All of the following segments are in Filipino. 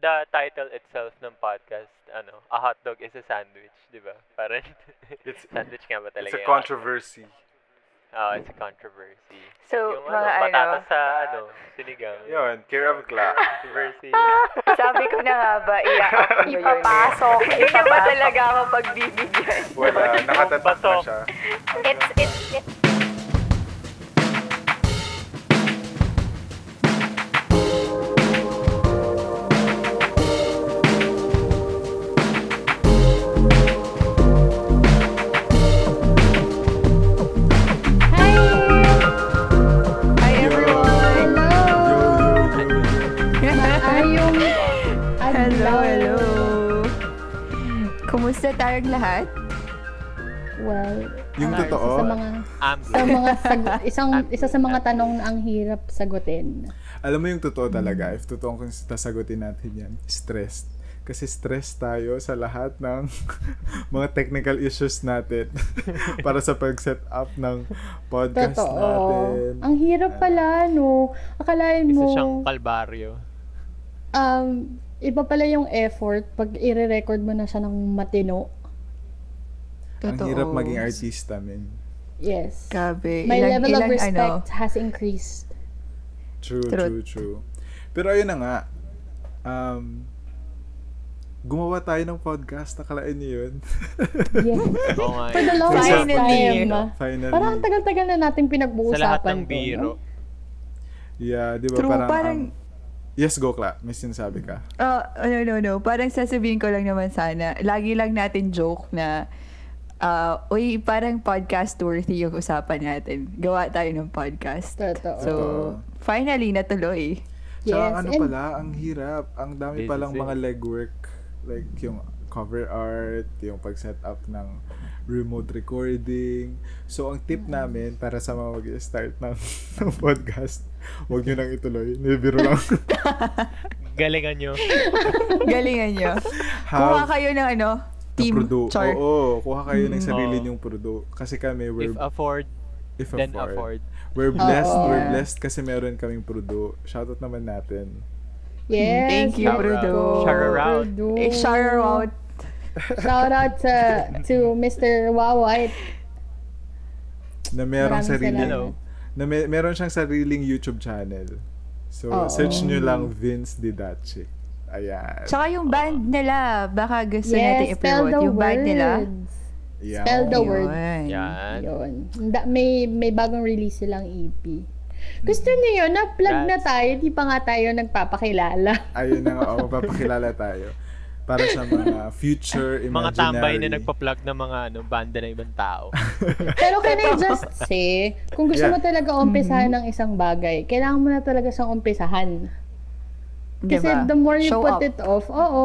the title itself ng podcast, ano, a hot dog is a sandwich, di ba? Parang, It's, sandwich nga ba talaga? it's a controversy. Oh, it's a controversy. So, yung mga ano, ano, patatas sa, ano, sinigang. Yun, care of Cla. Controversy. sabi ko na nga ba, yun. Ipapasok. Hindi niya ba talaga ako pagbibigyan? Wala, nakatatak na siya. It's, it's, lahat? Well, Yung ah, totoo? Isa sa mga, sa mga sag- isang isa sa mga tanong na ang hirap sagutin. Alam mo yung totoo talaga, if totoo kung sasagutin natin yan, stressed. Kasi stress tayo sa lahat ng mga technical issues natin para sa pag-set up ng podcast Totoo. natin. Ang hirap pala, no? Akalain Isa mo, siyang kalbaryo. um, iba pala yung effort pag i-record mo na siya ng matino. Ang Totoo. hirap maging artista, men. Yes. Grabe. My ilang, level of ilang, respect Ano, has increased. True, Truth. true, true. Pero ayun na nga, um, gumawa tayo ng podcast, nakalain niyo yun. Yes. Oo nga. For the eh. longest Finally. time. Finally. Parang ang tagal-tagal na natin Sa pinag-uusapan lahat ng biro. no? Yeah, di ba True, parang, parang- ang- Yes, go, Kla. May sinasabi ka. Oh, no, no, no. Parang sasabihin ko lang naman sana, lagi lang natin joke na, uh, uy, parang podcast worthy yung usapan natin. Gawa tayo ng podcast. Totoo. So, finally, natuloy. Tsaka Yes, ano and- pala, ang hirap. Ang dami palang mga legwork. Like yung cover art, yung pag-set up ng remote recording. So, ang tip Mm. namin para sa mga mag-start ng, ng podcast, huwag nyo nang ituloy. Nibiro lang. Galingan nyo. Galingan nyo. Kuha Have kayo ng ano, team produ. char. Oo, kuha kayo ng Mm. sarili Oo. nyong produ. Kasi kami, we're, If afford, if then afford. afford. We're blessed, Oo. we're blessed kasi meron kaming produ. Shoutout naman natin. Yes. Thank you, Brudo. go, Shout out. Eh, shout out. Shout out to, to Mr. Wow White. Na merong sarili. Na may, meron siyang sariling YouTube channel. So, Oo. search nyo lang Vince Didache. Ayan. Tsaka yung band nila, baka gusto Yes, natin i-promote. Yung band nila. words. Yan. spell the Yun. word. Yan. Yun. Da- may, may bagong release silang EP. Gusto niyo yun? Na-plug na tayo. Di pa nga tayo nagpapakilala. Ayun na nga, oh, magpapakilala tayo. Para sa mga future imaginary. Mga tambay na nagpa-plug ng mga ano, banda ng ibang tao. Pero can I just say, kung gusto Yeah. mo talaga umpisahan ng isang bagay, kailangan mo na talaga siyang umpisahan. Kasi Diba? the more you Show put up. it off, oo.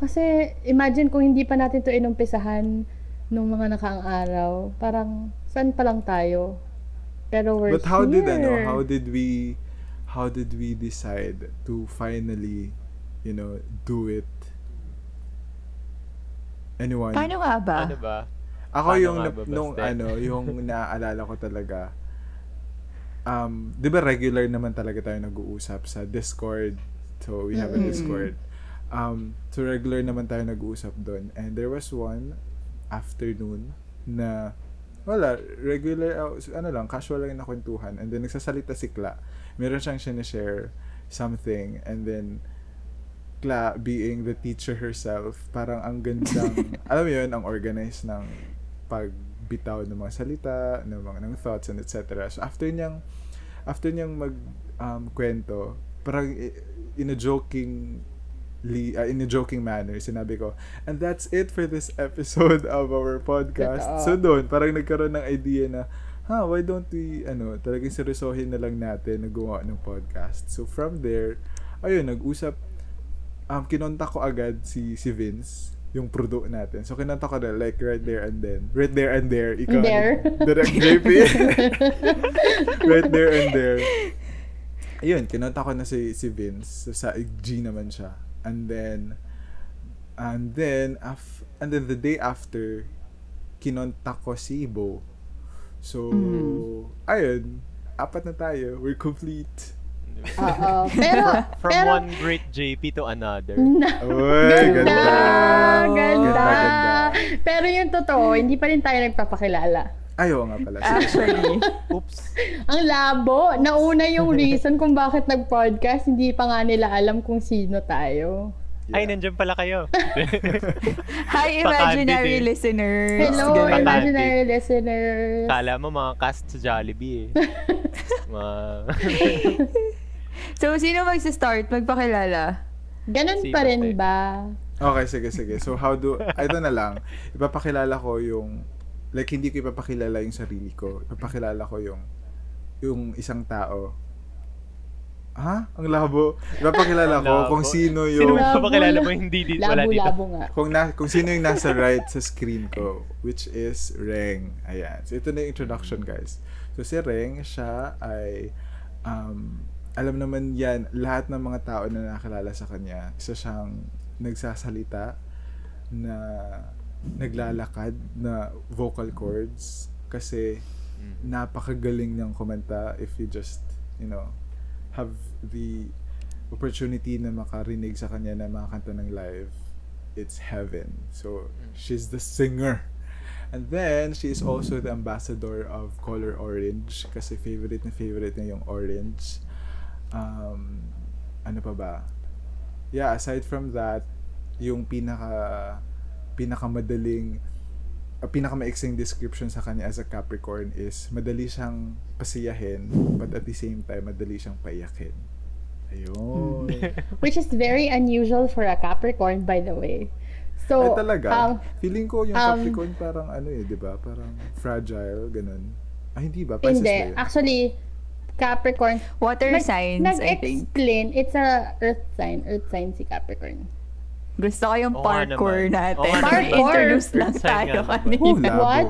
Kasi imagine kung hindi pa natin to inumpisahan nung mga nakaang araw, parang saan pa lang tayo? Pero we're But how did ano, here. how did we how did we decide to finally, you know, do it? Anyone? Paano nga ba? ano ba? Ako Paano yung ba, nung ano, yung naaalala ko talaga. Um, 'di ba regular naman talaga tayo nag-uusap sa Discord. So we have a. Discord. Um, so regular naman tayo nag-uusap doon. And there was one afternoon na wala, regular, uh, ano lang, casual lang na kwentuhan. And then nagsasalita si Kla. Meron siyang sinishare something. And then Kla being the teacher herself, parang ang gandang, alam mo yun, ang organized ng pagbitaw ng mga salita, ng mga ng thoughts and etc. So after niyang after niyang mag um, kwento, parang i- in a joking uh, in a joking manner, sinabi ko, and that's it for this episode of our podcast. So doon, parang nagkaroon ng idea na, ha, why don't we, ano, talagang seryosohin na lang natin na gumawa ng podcast. So from there, ayun, nag-usap, um, kinontak ko agad si, si Vince, yung prodo natin. So kinontak ko na, like, right there and then. Right there and there. Ikaw, There. Direct JP. right there and there. Ayun, kinontak ko na si, si Vince. So, sa G naman siya. And then, and then, af, and then the day after, kinontak ko si Bo. So, Mm. ayun, apat na tayo. We're complete. Oo. Pero, From pero, one great JP to another. na, Uy, ganda, ganda. ganda. ganda. Pero yung totoo, hindi pa rin tayo nagpapakilala. Ayaw nga pala. Actually. Oops. Ang labo. Nauna yung reason kung bakit nag-podcast, hindi pa nga nila alam kung sino tayo. Ay, nandiyan pala kayo. Hi, imaginary Pakandid eh. listeners. Hello. Pakandid. imaginary listeners. Kala mo mga cast sa Jollibee eh. mga... So, sino magsa-start? Magpakilala. Ganun Si pa rin ba? Okay, sige, sige. So, how do... Ito na lang. Ipapakilala ko yung... Like, hindi ko ipapakilala yung sarili ko. Ipapakilala ko yung... Yung isang tao. Ha? Ang labo. Ipapakilala ko Labo. kung sino Sino yung... mo Labo papakilala na- mo hindi di, wala dito? Labo-labo nga. kung, na, kung sino yung nasa right sa screen ko, which is Reng. Ayan. So, ito na yung introduction, guys. So, si Reng, siya ay, um, alam naman yan, lahat ng mga tao na nakakilala sa kanya, isa siyang nagsasalita na naglalakad na vocal cords kasi Mm. napakagaling ng kumanta if you just, you know, have the opportunity na makarinig sa kanya na makakanta ng live, it's heaven. So, she's the singer. And then, she is also the ambassador of Color Orange kasi favorite na favorite niya yung orange. Um, ano pa ba? Yeah, aside from that, yung pinaka pinakamadaling uh, pinakamaiksing description sa kanya as a Capricorn is madali siyang pasiyahin but at the same time madali siyang paiyakin. Ayun. Which is very unusual for a Capricorn, by the way. So, Ay talaga. um, Feeling ko yung um, Capricorn parang ano eh, 'di ba? Parang fragile ganun. Ay hindi ba? Pisces hindi. Actually, Capricorn, Water nag- signs, I think. nag-explain, it's a earth sign. Earth sign si Capricorn. Gusto ko yung Oo nga parkour naman. natin. Oo nga naman. Introduce lang tayo nga naman. kanina. Oh. What?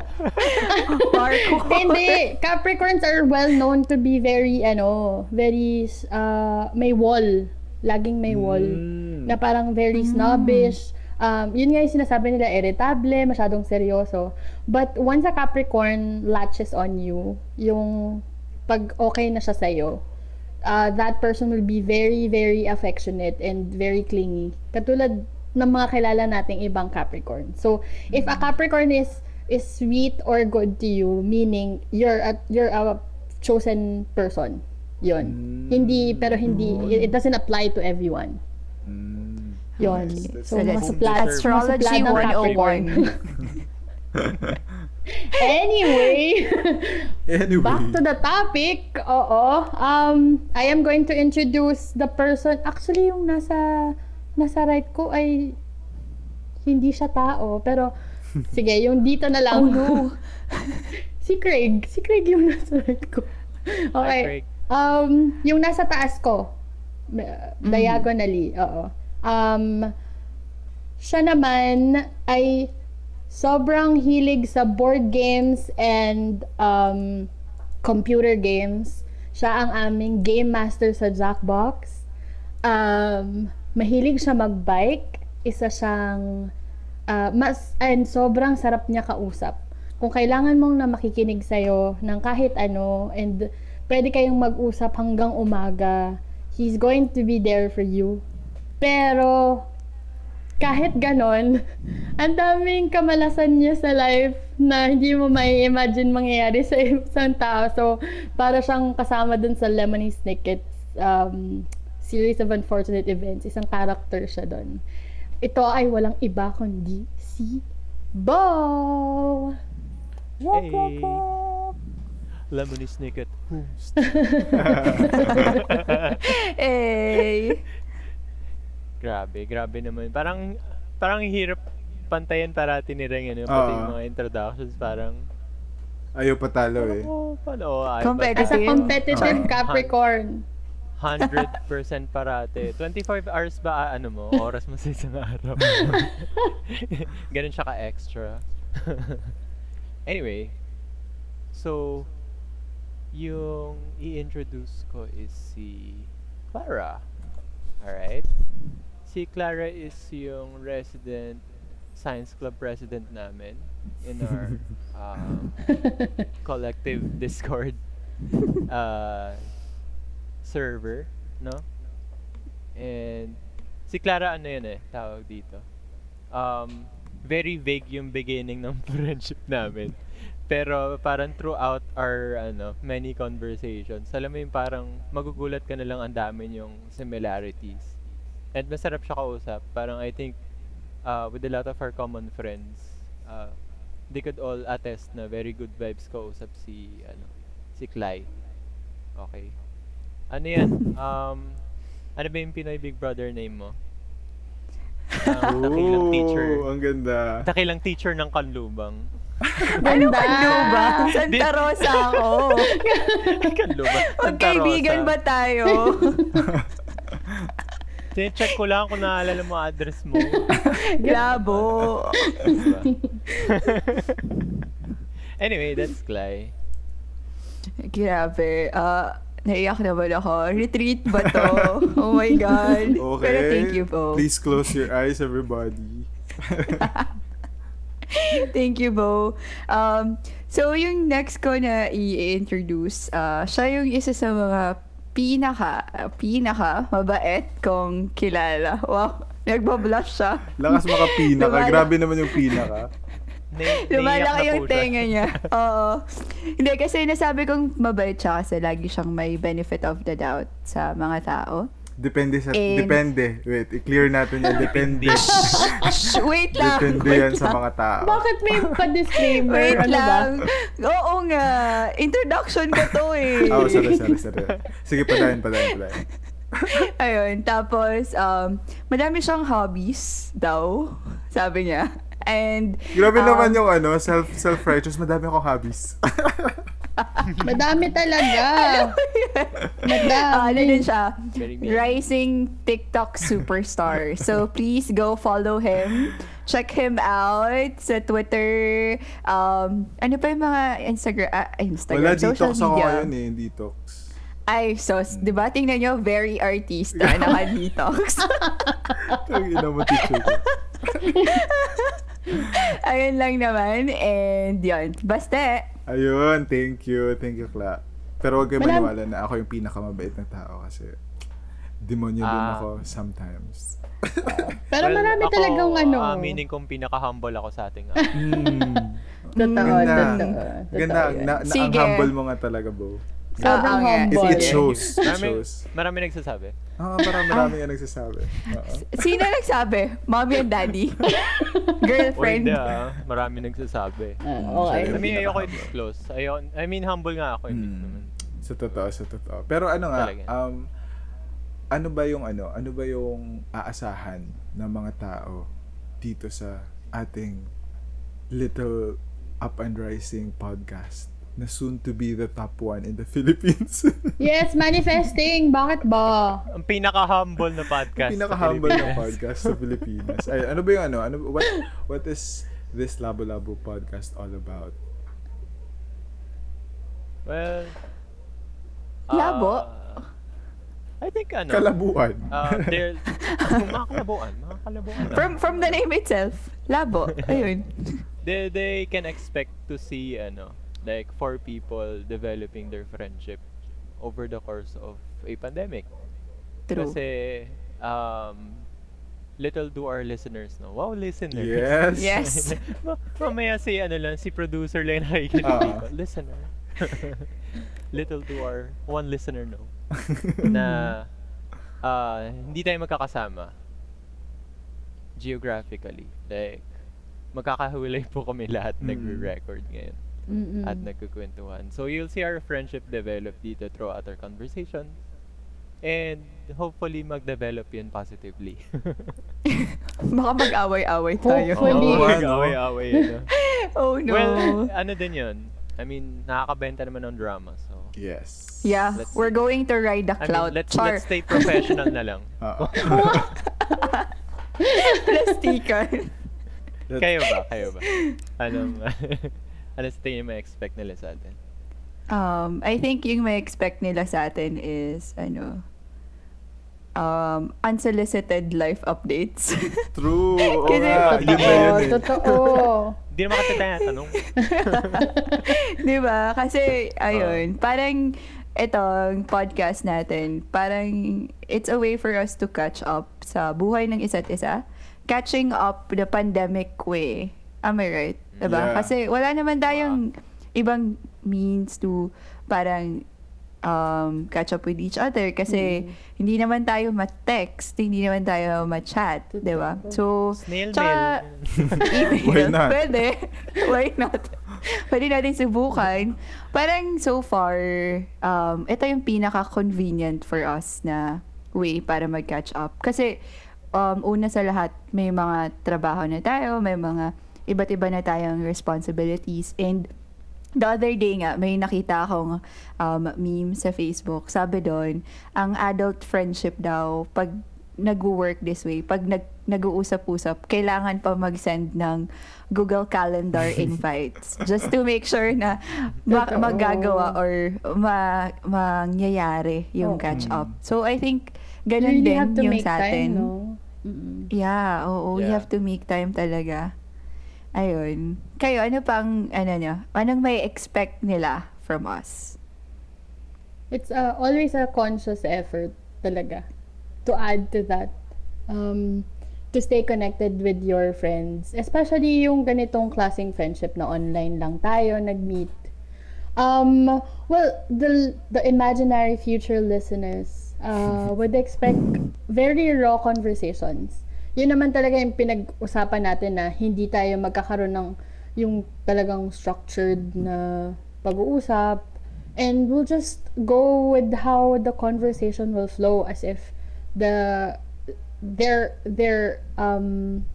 parkour. Hindi. Capricorns are well known to be very, ano, very, uh, may wall. Laging may wall. Mm. Na parang very snobbish. Um, yun nga yung sinasabi nila, irritable, masyadong seryoso. But once a Capricorn latches on you, yung pag okay na siya sa'yo, uh, that person will be very, very affectionate and very clingy. Katulad ng mga kilala nating ibang Capricorn. So, if a Capricorn is is sweet or good to you, meaning you're a, you're a chosen person. Yun. Mm. Hindi, pero hindi, it, it doesn't apply to everyone. Mm. Nice. That's So, So, mas let's- supla- Astrology mas supla ng Capricorn. 101. anyway, Anyway. back to the topic. Oo. Um, I am going to introduce the person. Actually, yung nasa nasa right ko ay hindi siya tao. Pero, sige, yung dito na lang. Oh no. si Craig. Si Craig yung nasa right ko. Okay. Hi, Craig. Um, yung nasa taas ko, uh, diagonally, oo. Um, siya naman ay sobrang hilig sa board games and um, computer games. Siya ang aming game master sa Jackbox. Um, mahilig siya magbike. Isa siyang uh, mas and sobrang sarap niya kausap. Kung kailangan mong na makikinig sa'yo ng kahit ano and pwede kayong mag-usap hanggang umaga, he's going to be there for you. Pero kahit ganon, ang daming kamalasan niya sa life na hindi mo may imagine mangyayari sa isang tao. So, para siyang kasama dun sa Lemony Snicket's um, series of unfortunate events. Isang character siya dun. Ito ay walang iba kundi si Bo! Hey. Lemony Snicket. Host. hey. grabe, grabe naman. Parang, parang hirap pantayan parati ni Reng, ano, pati yung mga introductions, parang, Ayaw patalo eh. oh, paano, oh, ay, As a Competitive. competitive Ah. Capricorn. 100% parate. 25 hours ba, ah, ano mo, oras mo sa isang araw. Ganun siya ka-extra. anyway, so, yung i-introduce ko is si Clara. Alright? Si Clara is yung resident science club president namin in our um, collective Discord. Uh, server, no? And si Clara ano yun eh, tawag dito. Um, very vague yung beginning ng friendship namin. Pero parang throughout our ano, many conversations, alam mo yung parang magugulat ka na lang ang dami yung similarities. And masarap siya kausap. Parang I think uh, with a lot of our common friends, uh, they could all attest na very good vibes kausap si ano, si Clyde. Okay. Ano yan? Um, ano ba yung Pinoy Big Brother name mo? Um, dakilang teacher. Ang ganda. Dakilang teacher ng kanlubang. Ano Ganda. ka ba? Santa Rosa ako. kanlubang. Magkaibigan ba tayo? Check ko lang kung naalala mo address mo. Labo. Diba? anyway, that's Clay. Grabe. Ah, naiyak naman ako. Retreat ba to? oh my God. Okay. Pero thank you po. Please close your eyes, everybody. Thank you, Bo. Um, so, yung next ko na i-introduce, uh, siya yung isa sa mga pinaka, pinaka mabait kong kilala. Wow, nagbablush siya. Lakas maka pinaka. Lumala- Grabe naman yung pinaka. Na- Lumalaki na yung tenga niya. Oo. Hindi, kasi nasabi kong mabait siya kasi lagi siyang may benefit of the doubt sa mga tao. Depende sa... And- Depende. Wait, i-clear natin yan. Depende. Shh, wait lang. Depende wait yan sa lang. mga tao. Bakit may pa-disclaimer? Wait ano ba? lang. Oo nga. Introduction ko to eh. Oh, sorry, sorry, sorry. Sige, padayin, padayin, padayin. Ayun, tapos, um, madami siyang hobbies daw, sabi niya. And, Grabe um, naman yung ano, self self-righteous. Madami akong hobbies. Madami talaga. Madami. ah, ano din siya, rising TikTok superstar. So, please go follow him. Check him out sa Twitter. Um, ano pa yung mga Instagram, ah, Instagram, Wala, social detox ako media. ngayon eh, detox. Ay, so, di ba, tingnan nyo, very artista, naka-detox. Ang ina mo, teacher. Ayun lang naman. And yun. Basta, Ayun, thank you. Thank you, Kla. Pero huwag kayo Madam- maniwala na ako yung pinakamabait na tao kasi demonyo din Ah. ako sometimes. Pero Well, marami ako, talagang ano. ah, meaning kong pinaka-humble ako sa ating ah. Hmm. Totoo, Ganda. totoo. Ganda. Totoo. Na, na, ang humble mo nga talaga, Bo. Sobrang Ah, nga. It, humble. it shows. It Marami, shows. marami nagsasabi. Ah, parang marami nga nagsasabi. Oo. sino nagsabi? Mommy and daddy? Girlfriend? hindi ah, marami nagsasabi. Ah, okay. I mean, ayoko i-disclose. Ayun, I mean, humble nga ako. Hindi Hmm. naman. Sa totoo, sa totoo. Pero ano nga, Talaga. um, ano ba yung ano, ano ba yung aasahan ng mga tao dito sa ating little up and rising podcast na soon to be the top one in the Philippines. Yes, manifesting. Bakit ba? Ang pinaka-humble na podcast. Pinaka-humble na podcast sa Pilipinas. Ay, ano ba yung ano? ano what, what is this Labo Labo podcast all about? Well, Labo? ah, I think ano. Kalabuan. Uh, there, mga kalabuan. Mga kalabuan. From from the name itself, labo. Ayun. they, they can expect to see ano like four people developing their friendship over the course of a pandemic True. kasi um little do our listeners know wow listeners Yes. Yes. Ma- mamaya si ano lang si producer lang nakikinig Ah. dito listener little do our one listener know na ah, hindi tayo magkakasama geographically like magkakahiwalay po kami lahat Mm. nagre-record ngayon Mm-mm. at nagkukwentuhan. So you'll see our friendship develop dito throughout our conversations. And hopefully mag-develop yun positively. Baka mag-away-away tayo. Hopefully. Oo, ano? away-away yun. ah. oh no. Well, ano din yun? I mean, nakakabenta naman ng drama. So, Yes. yeah, let's we're see. going to ride the I mean, cloud. let's, Char. let's stay professional na lang. Oo. Plastikan. Kayo ba? Kayo ba? Anong, ano sa tingin mo expect nila sa atin? Um, I think yung may expect nila sa atin is, ano, um, unsolicited life updates. True. Oo Kasi- nga. Yun na Totoo, yun eh. totoo. Hindi naman kasi tayo tanong. Di ba? Kasi, ayun, parang, itong podcast natin, parang it's a way for us to catch up sa buhay ng isa't isa. Catching up the pandemic way. Am I right? Diba? Yeah. Kasi wala naman tayong ibang means to parang um, catch up with each other kasi hindi naman tayo ma-text, hindi naman tayo ma-chat, di ba? So, Snail tsaka- mail. email. Why not? Pwede. Why not? Pwede natin subukan. Parang so far, um, ito yung pinaka-convenient for us na way para mag-catch up. Kasi, um, una sa lahat, may mga trabaho na tayo, may mga iba't iba na tayong responsibilities. And the other day nga, may nakita akong um, meme sa Facebook. Sabi doon, ang adult friendship daw, pag nag-work this way, pag nag nag-uusap-usap, kailangan pa mag-send ng Google Calendar invites just to make sure na ma- magagawa or ma- mangyayari yung Oo. catch up. So I think You ganun really din have to yung make sa atin. time, no? Mm-mm. Yeah, oo, you Yeah. have to make time talaga. Ayun. Kayo, ano pang, ano nyo, anong may expect nila from us? It's uh, always a conscious effort talaga to add to that. Um, to stay connected with your friends. Especially yung ganitong klaseng friendship na online lang tayo nag-meet. Um, well, the, the imaginary future listeners uh, would expect very raw conversations. Yun naman talaga yung pinag-usapan natin na hindi tayo magkakaroon ng yung talagang structured na pag-uusap. And we'll just go with how the conversation will flow as if the they're they're um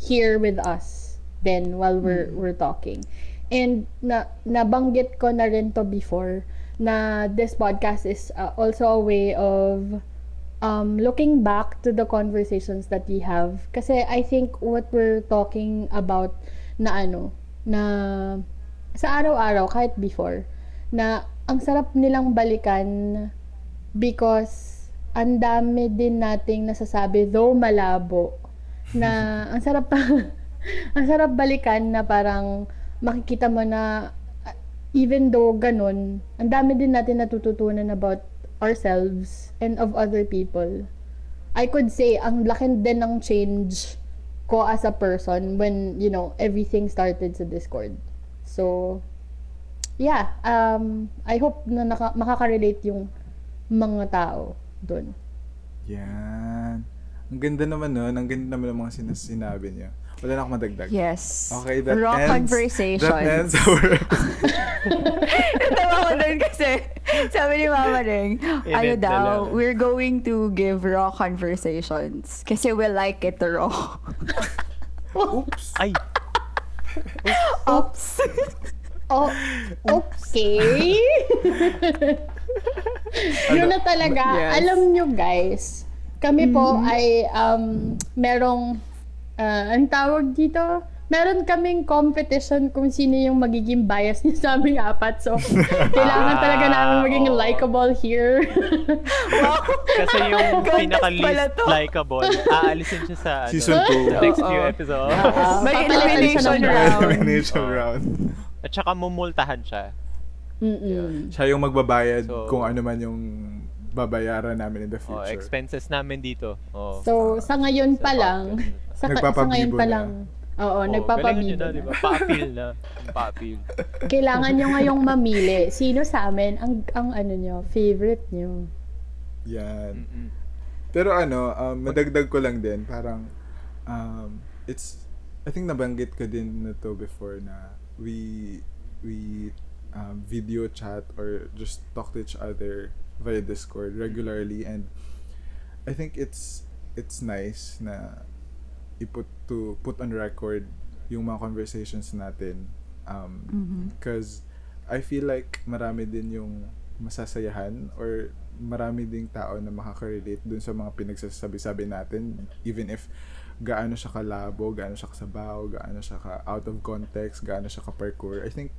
here with us then while we're we're talking. And na nabanggit ko na rin to before na this podcast is uh, also a way of um, looking back to the conversations that we have. Kasi I think what we're talking about na ano, na sa araw-araw, kahit before, na ang sarap nilang balikan because ang dami din nating nasasabi, though malabo, na ang sarap ang sarap balikan na parang makikita mo na uh, even though ganun, ang dami din natin natututunan about ourselves and of other people. I could say, ang laki din ng change ko as a person when, you know, everything started sa Discord. So, yeah, um, I hope na naka, makaka-relate yung mga tao dun. Yan. Ang ganda naman nun. Ang ganda naman ng mga sinas- sinabi niya. Wala na akong madagdag. Yes. Okay, that Raw ends, conversations. That ends our Natawa ko dun kasi sabi ni Mama Ring, ano daw, we're going to give raw conversations kasi we like it raw. Oops. Ay, Oops. Oh, okay. Yun na talaga. Yes. Alam nyo guys, kami po ay um, merong, uh, ang tawag dito, meron kaming competition kung sino yung magiging bias niya sa aming apat. So, kailangan talaga namin maging likable here. wow. kasi yung pinaka-least likable, aalisin siya sa ano, Season two. the next few Oo. episodes. May elimination round. Elimination Oh. round. At saka mumultahan siya. Mm-mm. Siya yung magbabayad So- kung ano man yung babayaran namin in the Oh, future. expenses namin dito. Oh. So, sa ngayon pa lang. Sa, sa ngayon pa na. lang, oo, Oh, nagpapabibo nyo na, na. di ba? Pa-appeal na. Pa-appeal. Kailangan nyo ngayong mamili. Sino sa amin ang, ang ano nyo, favorite nyo? Yan. Mm-mm. Pero ano, um, madagdag ko lang din, parang, um, it's, I think nabanggit ko din na to before na we, we um, video chat or just talk to each other via Discord regularly and I think it's, it's nice na iput to, put on record yung mga conversations natin. Um, Mhm. Because I feel like marami din yung masasayahan or marami ding tao na makaka-relate dun sa mga pinagsasabi-sabi natin even if gaano siya kalabo, gaano siya kasabaw, gaano siya ka out of context, gaano siya ka parkour. I think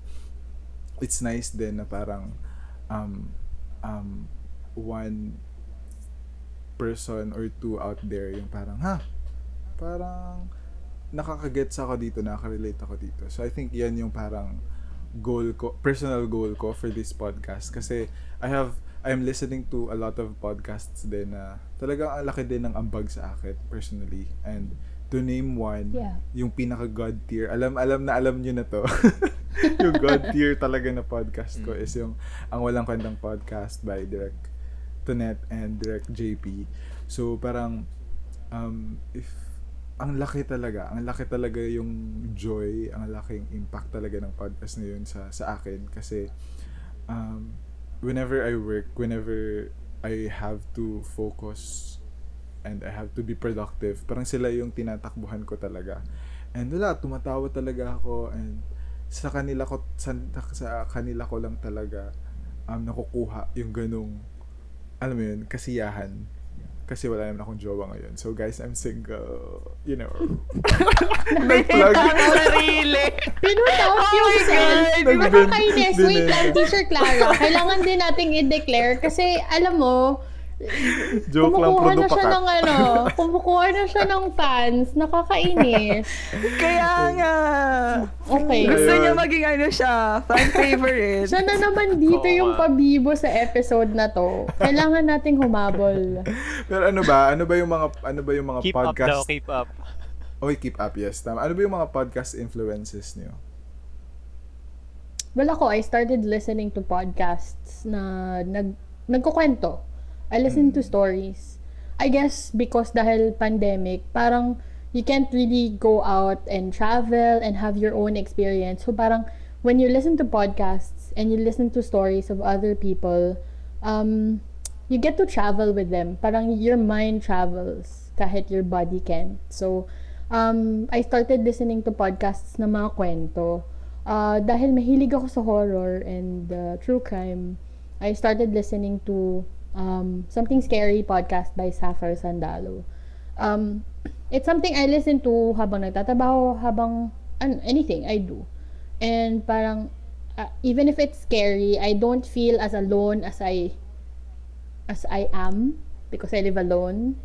it's nice din na parang um um one person or two out there yung parang ha parang nakakagets ako dito, nakaka-relate ako dito. So I think yan yung parang goal ko, personal goal ko for this podcast. Kasi I have I'm listening to a lot of podcasts din na talagang ang laki din ng ambag sa akin personally. And to name one Yeah. yung pinaka god tier. Alam alam na alam niyo na to. Yung god tier talaga na podcast ko is yung ang walang kwentang podcast by Direct Tonet and Direct JP so parang um, if ang laki talaga, ang laki talaga yung joy, ang laking impact talaga ng podcast na yun sa, sa akin kasi um, whenever I work, whenever I have to focus and I have to be productive, parang sila yung tinatakbuhan ko talaga. And wala, tumatawa talaga ako and sa kanila ko sa, sa kanila ko lang talaga um, nakukuha yung ganong alam mo yun, kasiyahan kasi wala naman akong jowa ngayon. So guys, I'm single. You know. Nag-plug. sarili. Pinutout Oh my yourself. God! Nag-ben- Nakakainis. Wait lang, Teacher Clara. Kailangan din nating i-declare kasi alam mo, Joke lang, kumukuha na siya ka. ng ano, kumukuha na siya ng fans. Nakakainis. Kaya nga. Okay. Gusto niya maging ano siya, fan favorite. Siya na naman dito Oo yung pabibo sa episode na to. Kailangan nating humabol. Pero ano ba? Ano ba yung mga ano ba yung mga Keep up podcast? daw, keep up. Oy, keep up. Yes, tama. Ano ba yung mga podcast influences niyo? Well, ako, I started listening to podcasts na nag, nagkukwento. I listen to stories. I guess because dahil pandemic, parang you can't really go out and travel and have your own experience. So parang when you listen to podcasts and you listen to stories of other people, um, you get to travel with them. Parang your mind travels kahit your body can't. So, um, I started listening to podcasts na mga kwento. Uh, dahil mahilig ako sa horror and uh, true crime, I started listening to um, Something Scary podcast by Sapphire Sandalo. Um, it's something I listen to habang nagtatrabaho, habang an- anything I do. And parang, uh, even if it's scary, I don't feel as alone as I as I am because I live alone.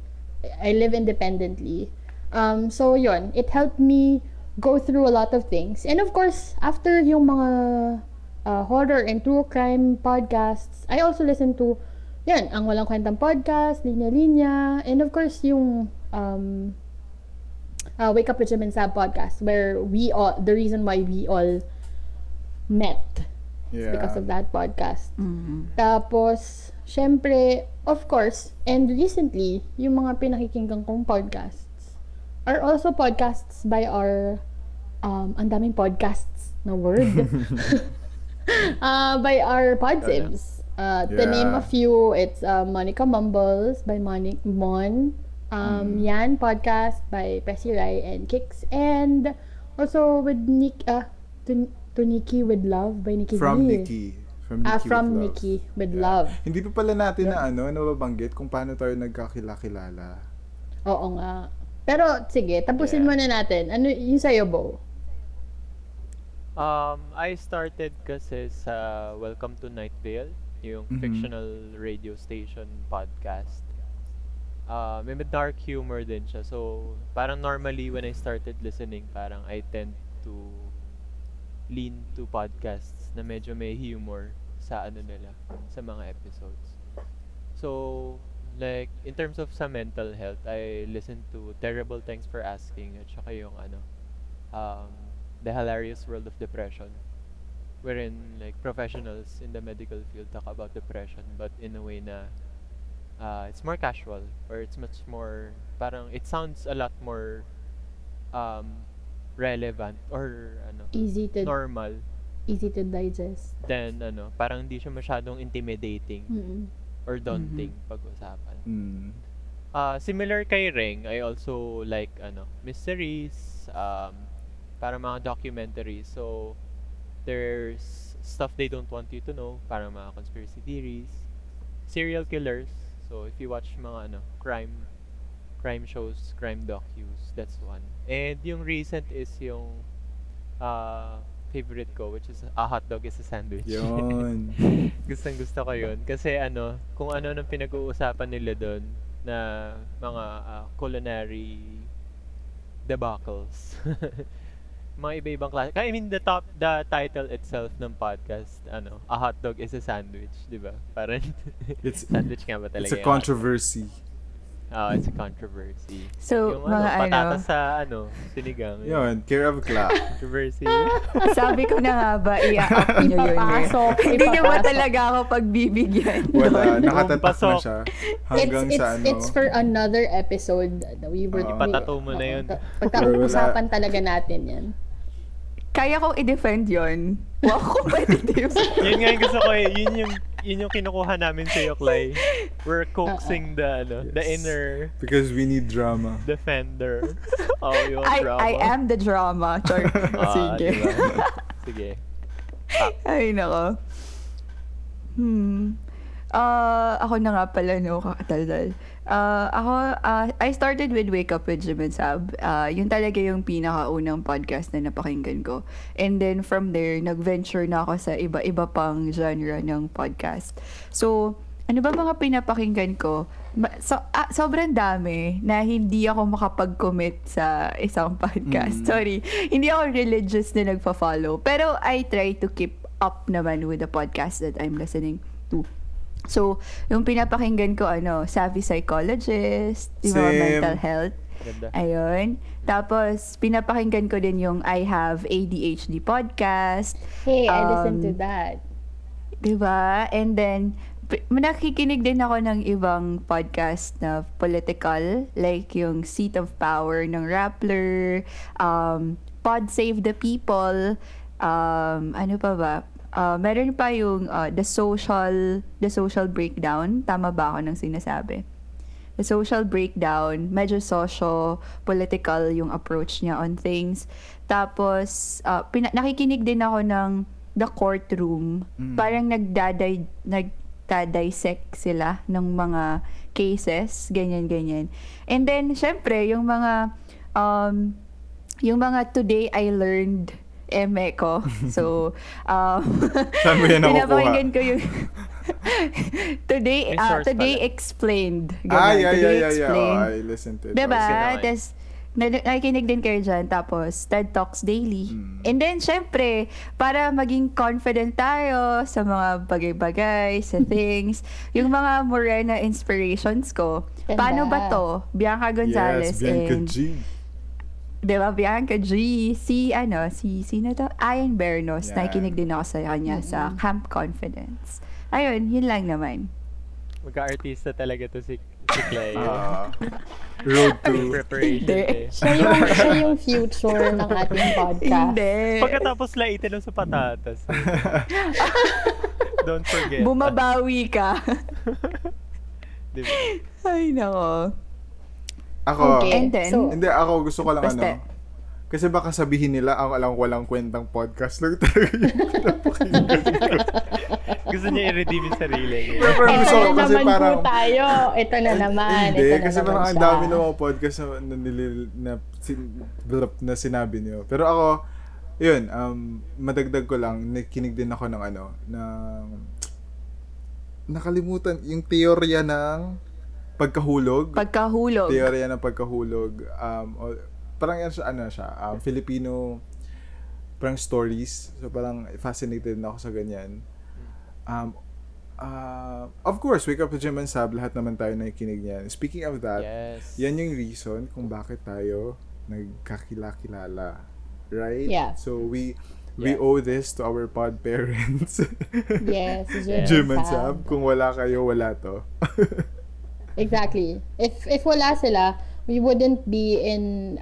I live independently. Um, so yun, it helped me go through a lot of things. And of course, after yung mga uh, horror and true crime podcasts, I also listen to yan, ang Walang Kwentang Podcast, Linya Linya, and of course yung um, uh, Wake Up with Jim and Sab podcast where we all, the reason why we all met Yeah. because of that podcast. Mm. Tapos, syempre, of course, and recently, yung mga pinakikinggan kong podcasts are also podcasts by our, um, ang daming podcasts na word. uh, by our podsibs. Uh, To name a Yeah. few, it's uh, Monica Mumbles by Monic Mon. Um, Yan podcast by Pessy Rai and Kicks. And also with Nick, uh, to, to Nikki with Love by Nikki From V. Nikki. From Nikki. Ah, with from Love. Nikki with Yeah. Love. Hindi pa pala natin na ano, nababanggit kung paano tayo nagkakilala. Oo nga. Pero, sige, tapusin Yeah. muna natin. Ano yung sa'yo, Bo? Um, I started kasi sa Welcome to Night Vale, yung Mhm. fictional radio station podcast. Uh, may dark humor din siya. So, parang normally when I started listening, parang I tend to lean to podcasts na medyo may humor sa ano nila, sa mga episodes. So, like, in terms of sa mental health, I listen to Terrible Thanks for Asking at saka yung ano, um, The Hilarious World of Depression wherein like professionals in the medical field talk about depression but in a way na uh, it's more casual or it's much more parang it sounds a lot more um, relevant or ano Easy to normal easy to digest. then ano parang hindi siya masyadong intimidating Mm-mm. or daunting pag-usapan Mm. Uh, similar kay Reng, I also like ano, mysteries, um, para mga documentaries. So, there's stuff they don't want you to know, para mga conspiracy theories, serial killers. So, if you watch mga ano, crime crime shows, crime docus, that's one. And yung recent is yung uh, favorite ko, which is A Hot Dog is a Sandwich. Yun. Gustong gusto ko yun. Kasi ano, kung ano nang pinag-uusapan nila doon na mga ah, culinary debacles. mga iba-ibang klase. I mean, the top, the title itself ng podcast, ano, a hot dog is a sandwich, di ba? Parang, It's sandwich nga ba talaga? it's a controversy. Oh, it's a controversy. So, yung mga ano, ano, patatas sa, ano, sinigang. Yun, care of Cla. Controversy. sabi ko na nga ba, i-up nyo yun. eh. Ipapasok, Hindi nyo ba talaga ako pagbibigyan? Wala, nakatatak na siya. It's, Hanggang it's, sa ano. it's for another episode. We were, we- Ipatato mo na yun. Pagkausapan talaga natin yan. Kaya kong i-defend yun. Wow, competitive. yun nga yung gusto ko eh. Yun yung, yun yung kinukuha namin sa Yoklay. We're coaxing the, ano, the Yes. inner Because we need drama. defender. oh, yung I, drama. I am the drama. Char. Ah, Sige. diba? Sige. Ay, nako. Hmm. Ah, ako na nga pala, no, kakataldal. Ah, ako, ah, I started with Wake Up with Jim and Sab. Ah, yun talaga yung pinakaunang podcast na napakinggan ko. And then from there, nag-venture na ako sa iba-iba pang genre ng podcast. So, ano ba mga pinapakinggan ko? So, ah, sobrang dami na hindi ako makapag-commit sa isang podcast. Mm. Sorry, hindi ako religious na nagpa-follow. Pero I try to keep up naman with the podcast that I'm listening to. So, yung pinapakinggan ko, ano, Savvy Psychologist, yung mga Same. mental health. Ganda. Ayun. Tapos, pinapakinggan ko din yung I Have ADHD podcast. Hey, I listened to Um, that. Diba? And then, nakikinig din ako ng ibang podcast na political, like yung Seat of Power ng Rappler, um, Pod Save the People, um, ano pa ba? Uh, meron pa yung uh, The Social The Social Breakdown. Tama ba ako ng sinasabi? The Social Breakdown, medyo socio-political yung approach niya on things. Tapos, uh, pina- nakikinig din ako ng The Courtroom. Mm. Parang nagdaday, nagdadissect sila ng mga cases, ganyan-ganyan. And then, syempre, yung mga, um, yung mga Today I Learned eme ko. So, um, Saan mo yan pinapakinggan ko yung Today, ah, source Today pala. Explained. Ah, Ganon. yeah, Today yeah, yeah, yeah. Explained. Oh, I listened to it. Diba? Tapos, na- nakikinig din kayo dyan. Tapos, TED Talks Daily. Mm. And then, syempre, para maging confident tayo sa mga bagay-bagay, sa things, yung mga Morena inspirations ko. Ganda. Paano ba to? Bianca Gonzalez Yes, Bianca and... G. Diba, Bianca G, si, ano, si, sino to? Ian Bernos. Yan. Nakikinig din ako sa kanya sa Camp Confidence. Ayun, yun lang naman. Magka-artista talaga to si, si Clay. Ah, road to. Preparation Hindi. eh. Siya yung, siya yung future ng ating podcast. Hindi. Pagkatapos laitin lang sa patatas. Don't forget. Bumabawi ka. Diba? Ay, nako. Ako, Okay. And then, So- hindi, ako gusto ko lang Basta. ano. Kasi baka sabihin nila, ang alam walang kwentang podcast lang talaga yung pinapakinggan ko. Gusto niya i-redeem yung sarili niya. Pero Ito gusto ko na kasi naman parang, po tayo. Ito na naman. hindi, ito na kasi parang ang dami ng mga podcast na, na, nilil- na, sin, na sinabi niyo. Pero ako, yun, um, madagdag ko lang, nakikinig din ako ng ano, ng, nakalimutan, yung teorya ng pagkahulog. pagkahulog. teorya ng pagkahulog um o- parang yan siya ano siya um, Filipino parang stories so parang fascinated na ako sa ganyan um uh, of course Wake Up with Jim and Sab lahat naman tayo nakikinig niyan speaking of that Yes. yan yung reason kung bakit tayo nagkakilala right Yeah. so we we Yeah. owe this to our pod parents Yes, Jim, Jim and Sab. Sab kung wala kayo wala to Exactly. If if wala sila, we wouldn't be in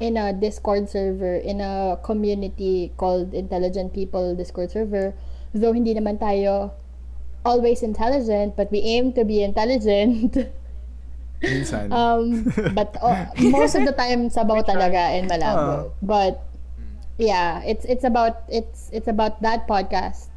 in a Discord server, in a community called Intelligent People Discord server. Though hindi naman tayo always intelligent, but we aim to be intelligent. minsan um, but uh, most of the time sabaw talaga and malabo. But yeah, it's it's about it's it's about that podcast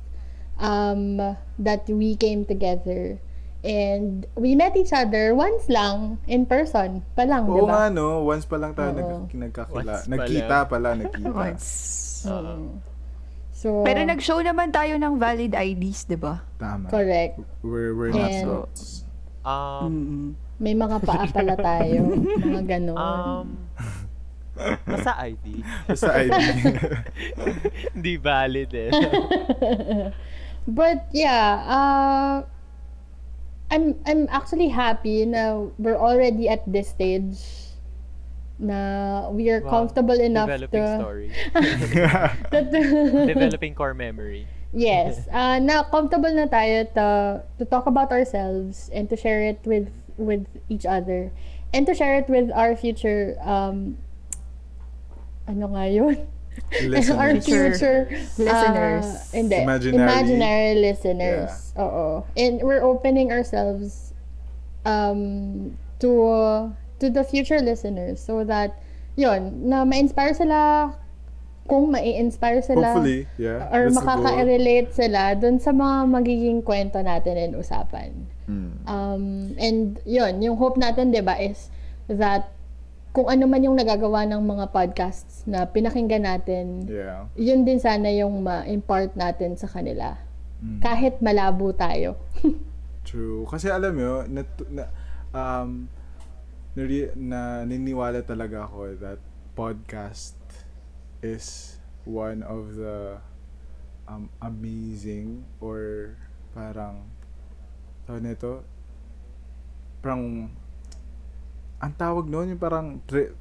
um that we came together and we met each other once lang in person pa lang, di Oo ba? nga no, once pa lang tayo nag, nagkakila. Once pa Nagkita pala, nagkita. Once. So Pero nag-show naman tayo ng valid IDs, di ba? Tama. correct. We're, we're not And- slots. Um. May mga paa pala tayo, mga ganon. um, Basta ID. Basta ID. Hindi valid eh. But yeah, uh, I'm I'm actually happy na we're already at this stage na we are Wow. comfortable enough Developing to story. that- Developing core memory. yes, uh, na comfortable na tayo to to talk about ourselves and to share it with with each other and to share it with our future um ano nga yun? Our Listeners. future Listeners. uh, hindi, Imaginary. imaginary listeners. Oo. And we're opening ourselves um to to the future listeners so that yun, na ma-inspire sila kung mai-inspire sila Hopefully, yeah. or makaka-relate sila dun sa mga magiging kwento natin and usapan. Mm. Um, and yun, yung hope natin, di ba, is that kung ano man yung nagagawa ng mga podcasts na pinakinggan natin, Yeah. yun din sana yung ma-impart natin sa kanila. Mm. Kahit malabo tayo. True. Kasi alam mo, na, na, um, nari, na niniwala talaga ako that podcast is one of the um, amazing or parang tawag nito parang ang tawag noon yung parang tra-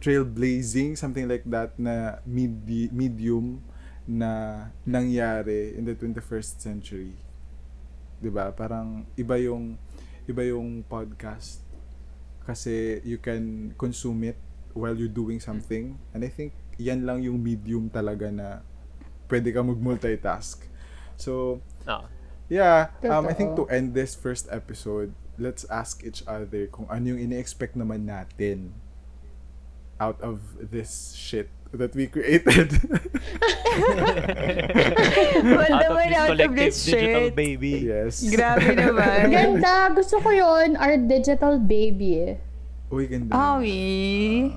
trailblazing something like that na medi- medium na nangyari in the 21st century 'di ba? Parang iba yung iba yung podcast kasi you can consume it while you're doing something and I think yan lang yung medium talaga na pwede ka mag-multitask. So, No. yeah, um, I think to end this first episode, let's ask each other kung ano yung ini-expect naman natin out of this shit that we created. Well, Out of this out of collective this digital shit. baby. yes. Grabe naman. Ganda! Gusto ko yun, our digital baby. Uy, ganda. Awi.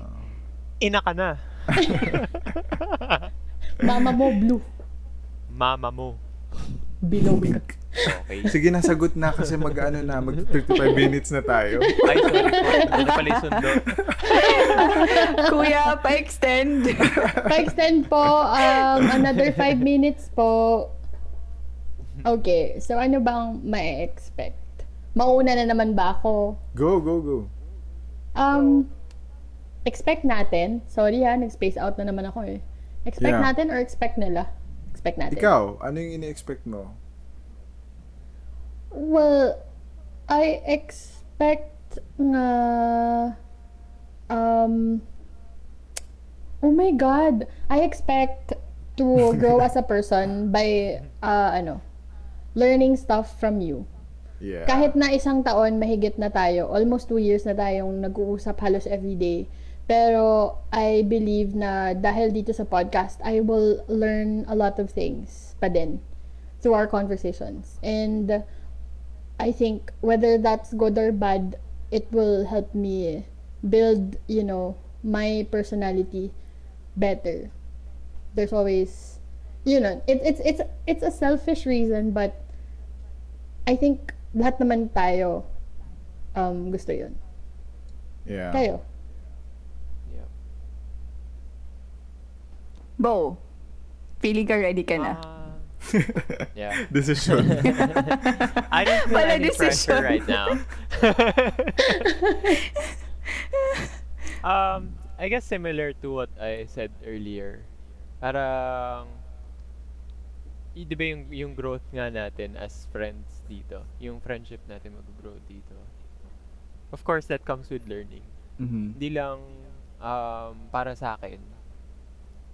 Ina ka na. Mama mo, blue. Mama mo. Bilog. Okay. Sige, nasagot na kasi mag-ano na, mag 35 minutes na tayo. Ay, sorry po. Ano pala yung sundo? Kuya, pa-extend. Pa-extend po, um, another 5 minutes po. Okay, so ano bang ma-expect? Mauna na naman ba ako? Go, go, go. Um, expect natin. Sorry ha, nag-space out na naman ako eh. Expect Yeah. natin or expect nila? Expect natin. Ikaw, ano yung ini-expect mo? Well, I expect nga um Oh my god, I expect to grow as a person by uh ano, learning stuff from you. Yeah. Kahit na isang taon mahigit na tayo, almost two years na tayong nag-uusap halos everyday. Pero I believe na dahil dito sa podcast, I will learn a lot of things pa din through our conversations. And I think whether that's good or bad, it will help me build, you know, my personality better. There's always, you know, it, it's it's it's a selfish reason, but I think lahat naman tayo um, gusto yun. Yeah. Kayo. Yeah. Bo, feeling ka ready ka na. Ah, yeah. Decision. I don't feel Wala any decision. pressure right now. um, I guess similar to what I said earlier. Parang, di ba yung, yung growth nga natin as friends dito? Yung friendship natin mag-grow dito. Of course, that comes with learning. Mhm. Hindi lang um, para sa akin.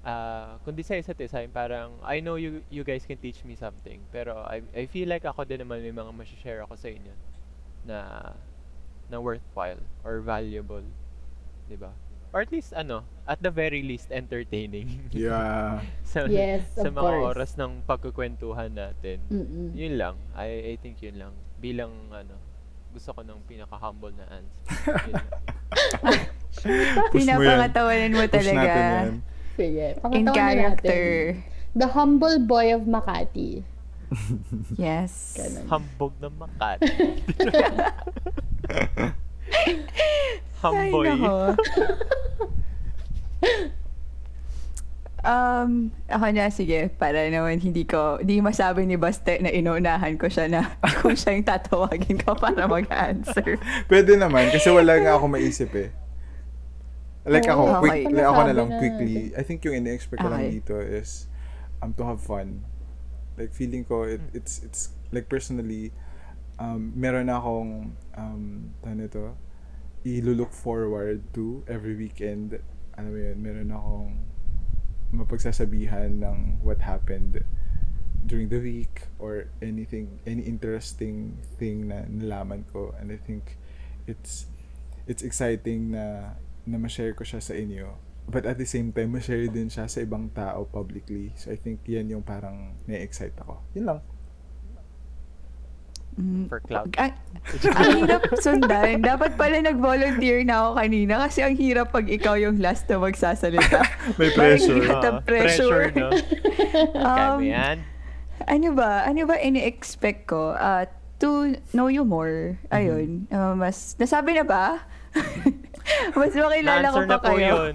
Ah, kundi sa isa't isa, yung parang, I know you you guys can teach me something, pero I, I feel like ako din naman may mga share ako sa inyo na na worthwhile or valuable. 'Di ba? Or at least, ano, at the very least, entertaining. Yeah. sa, Yes, sa of mga course. oras ng pagkukwentuhan natin. Mm-mm. Yun lang. I, I think yun lang. Bilang, ano, gusto ko ng pinaka-humble na answer. Push mo. Pinapangatawanan mo Push talaga. natin yan. Sige. In pakatawanan natin. character. The humble boy of Makati. Yes. Ganun. Hambog na makat. Ay, Hamboy. nako. Um, ako na, sige, para naman hindi ko, hindi masabi ni Baste na inuunahan ko siya na kung siya yung tatawagin ko para mag-answer. Pwede naman, kasi wala nga ako maisip eh. Like ako, Oh, quick, okay. like ako na lang na quickly. I think yung ini-expect ko lang Okay. dito is um to have fun. Like feeling ko it, it's it's like personally um meron na akong um ano to i-look forward to every weekend. Ano mo yun, meron akong mapagsasabihan ng what happened during the week or anything any interesting thing na nalaman ko and I think it's it's exciting na na ma-share ko siya sa inyo but at the same time ma-share din siya sa ibang tao publicly so I think yan yung parang na-excite ako yun lang Mm, For cloud. Ang, ang hirap sundan. Dapat pala nag-volunteer na ako kanina kasi ang hirap pag ikaw yung last na magsasalita. may pressure have the Ah, pressure. no? Um, yan. ano ba? Ano ba ini-expect ko? Uh, to know you more. Ayun. Uh, mas, nasabi na ba? mas makilala ko Na-answer pa na po kayo. yun.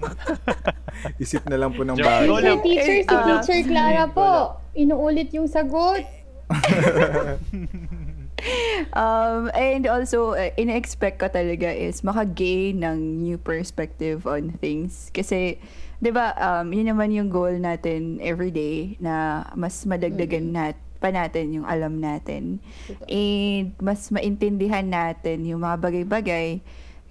isip na lang po ng Go Teacher, lang. teacher, si Eh, ah, Teacher Clara po. Inuulit yung sagot. Um, and also, uh, ina-expect ko talaga is maka-gain ng new perspective on things. Kasi, di ba, um, yun naman yung goal natin everyday na mas madagdagan nat pa natin yung alam natin. And mas maintindihan natin yung mga bagay-bagay.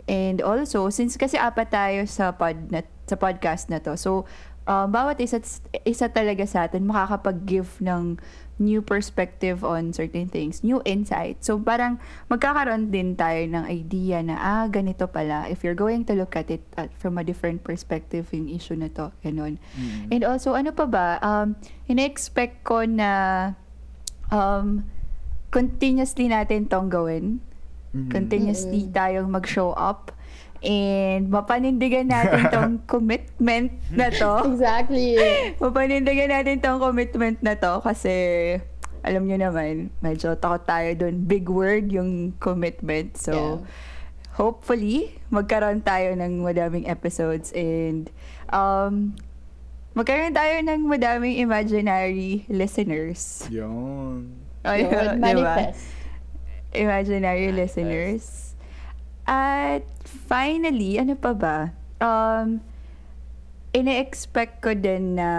And also, since kasi apat tayo sa pod na, sa podcast na to, so um, bawat isa, isa talaga sa atin makakapag-give ng new perspective on certain things, new insight. So parang magkakaroon din tayo ng idea na, ah, ganito pala. If you're going to look at it at, from a different perspective, yung issue na to, ganun. And also, ano pa ba, um, ina-expect ko na um, continuously natin tong gawin. Mhm. Continuously tayong mag-show up. And mapanindigan natin tong commitment na to. Exactly. Mapanindigan natin tong commitment na to kasi alam nyo naman, medyo takot tayo dun. Big word yung commitment. So, Yeah. hopefully, magkaroon tayo ng madaming episodes and um, magkaroon tayo ng madaming imaginary listeners. yun Ayun, manifest. Imaginary Manifest. listeners. At finally, ano pa ba? Um, ine-expect ko din na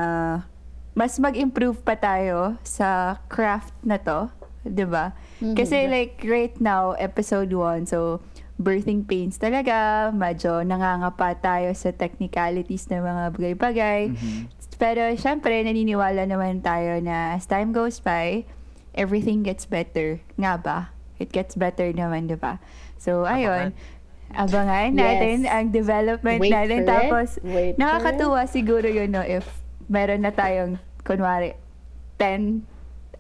mas mag-improve pa tayo sa craft na to. 'di ba? Mhm. Kasi like right now, episode 1, so birthing pains talaga, medyo nangangapa tayo sa technicalities ng mga bagay-bagay. Mhm. Pero syempre, naniniwala naman tayo na as time goes by, everything gets better. Nga ba? It gets better naman, di ba? So, ayun. Abangan natin Yes. ang development Wait natin. Tapos, Wait nakakatuwa siguro yun, no, if meron na tayong, kunwari, 10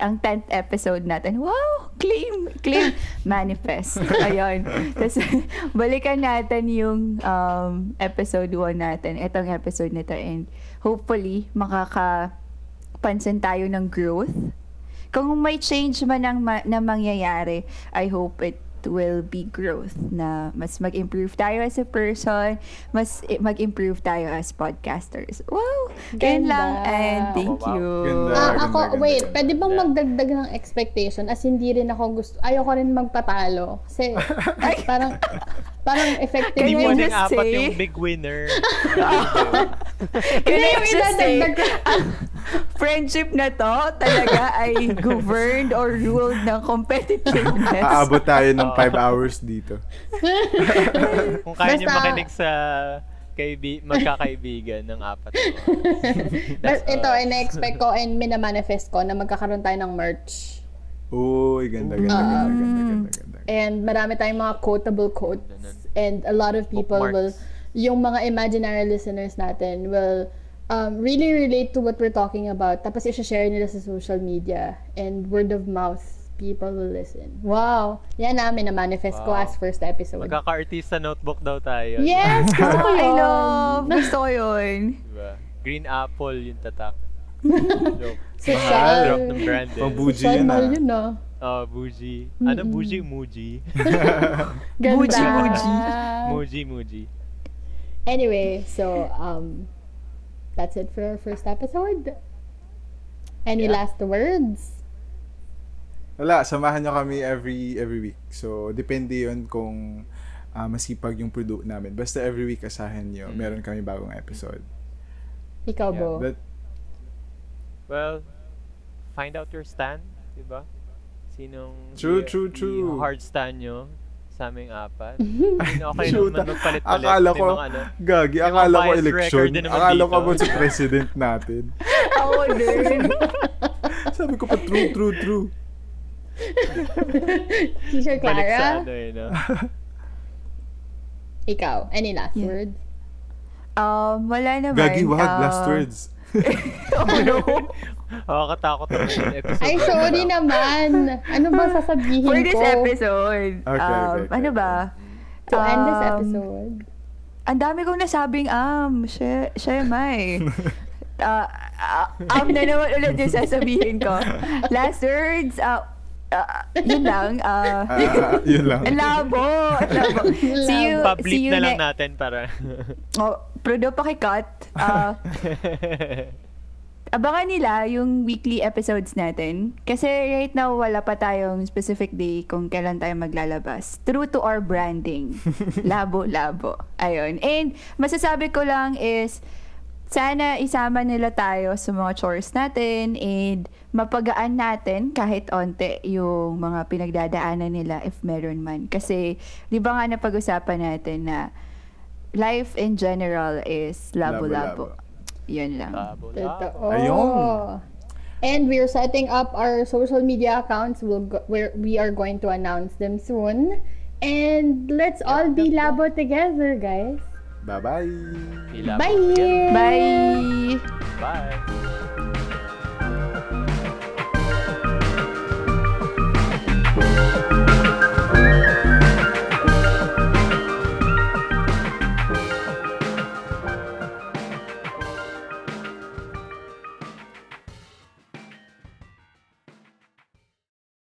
ang 10th episode natin. Wow! Claim! Claim! Manifest. Ayun. Tapos, balikan natin yung um, episode 1 natin. Itong episode nito. And hopefully, makakapansin tayo ng growth. Kung may change man ang ma- na mangyayari, I hope it will be growth na mas mag-improve tayo as a person, mas mag-improve tayo as podcasters. Wow! Ganda. lang and thank Oh, wow. you. Ganda. Ah, ganda, ako, ganda, wait, ganda. pwede bang magdagdag ng expectation? As hindi rin ako gusto, ayoko rin magpatalo. Kasi, parang, parang effective Hindi mo just din apat say- yung big winner. Hindi, yung idadagdag- friendship na to talaga ay governed or ruled ng competitiveness. aabot tayo ng Oo. 5 hours dito Kung kaya niyo makinig sa kaibi magkakaibigan ng apat. But ito, all. ina-expect ko and minamanifest ko na magkakaroon tayo ng merch. Uy, ganda, ganda, Um, ganda, ganda, ganda, ganda. And marami tayong mga quotable quotes. And a lot of people will, Bookmarks. yung mga imaginary listeners natin will um, really relate to what we're talking about. Tapos i-share nila sa social media. And word of mouth, people will listen. Wow! Yan namin na manifest ko Wow. as first episode. Magkaka-artista notebook daw tayo. Yes! Gusto ko I yun. love. Gusto ko yun. Diba? Green apple yung tatak. Joke. Social. Drop ng brand eh. Pang bougie Social yun ah. yun, no? Oh, bougie. Ano bougie? Muji. Ganda. Muji, muji. Muji, muji. Anyway, so, um, that's it for our first episode. Any Yeah. last words? Wala, samahan nyo kami every every week. So, depende yun kung ah, masipag yung produ namin. Basta every week asahan nyo, Mm. meron kami bagong episode. Ikaw, Yeah, Bo. That, Well, find out your stand, di ba? Sinong True, i- true, true. hard stand nyo sa aming apat. Ay, okay Shoot, naman magpalit-palit. akala ko, mga ano. gagi, akala ko election. Akala ko about sa president natin. Ako din. Sabi ko pa, true, true, true. Teacher Clara, ano eh, no? ikaw. Any last Yeah. words? Um, wala naman. Gagi, wag, um, last words. oh, no. Nakakatakot naman yung episode. Ay, na sorry ito. naman. Ano ba sasabihin For this ko episode. Okay, um, okay, okay, ano ba? to end this Um, episode? Ang dami kong nasabing am. Siya, siya may. Ah, ah, am na naman ulit yung sasabihin ko. Last words, ah, ah, yun lang. ah, Ah, ah, yun lang. ang labo. labo. See you, see Pa-bleep you na lang ne- natin para... Oh, Prodo pakikat. Ah, abangan nila yung weekly episodes natin. Kasi right now, wala pa tayong specific day kung kailan tayo maglalabas. True to our branding. labo, labo. Ayun. And masasabi ko lang is, sana isama nila tayo sa mga chores natin and mapagaan natin kahit onte yung mga pinagdadaanan nila if meron man. Kasi, di ba nga napag-usapan natin na life in general is labo-labo. Yun lang. Totoo. Ayun. And we're setting up our social media accounts. We'll go, we're, we are going to announce them soon. And let's all be labo together, guys. Bye-bye. Ilabo. Bye! Bye! Bye!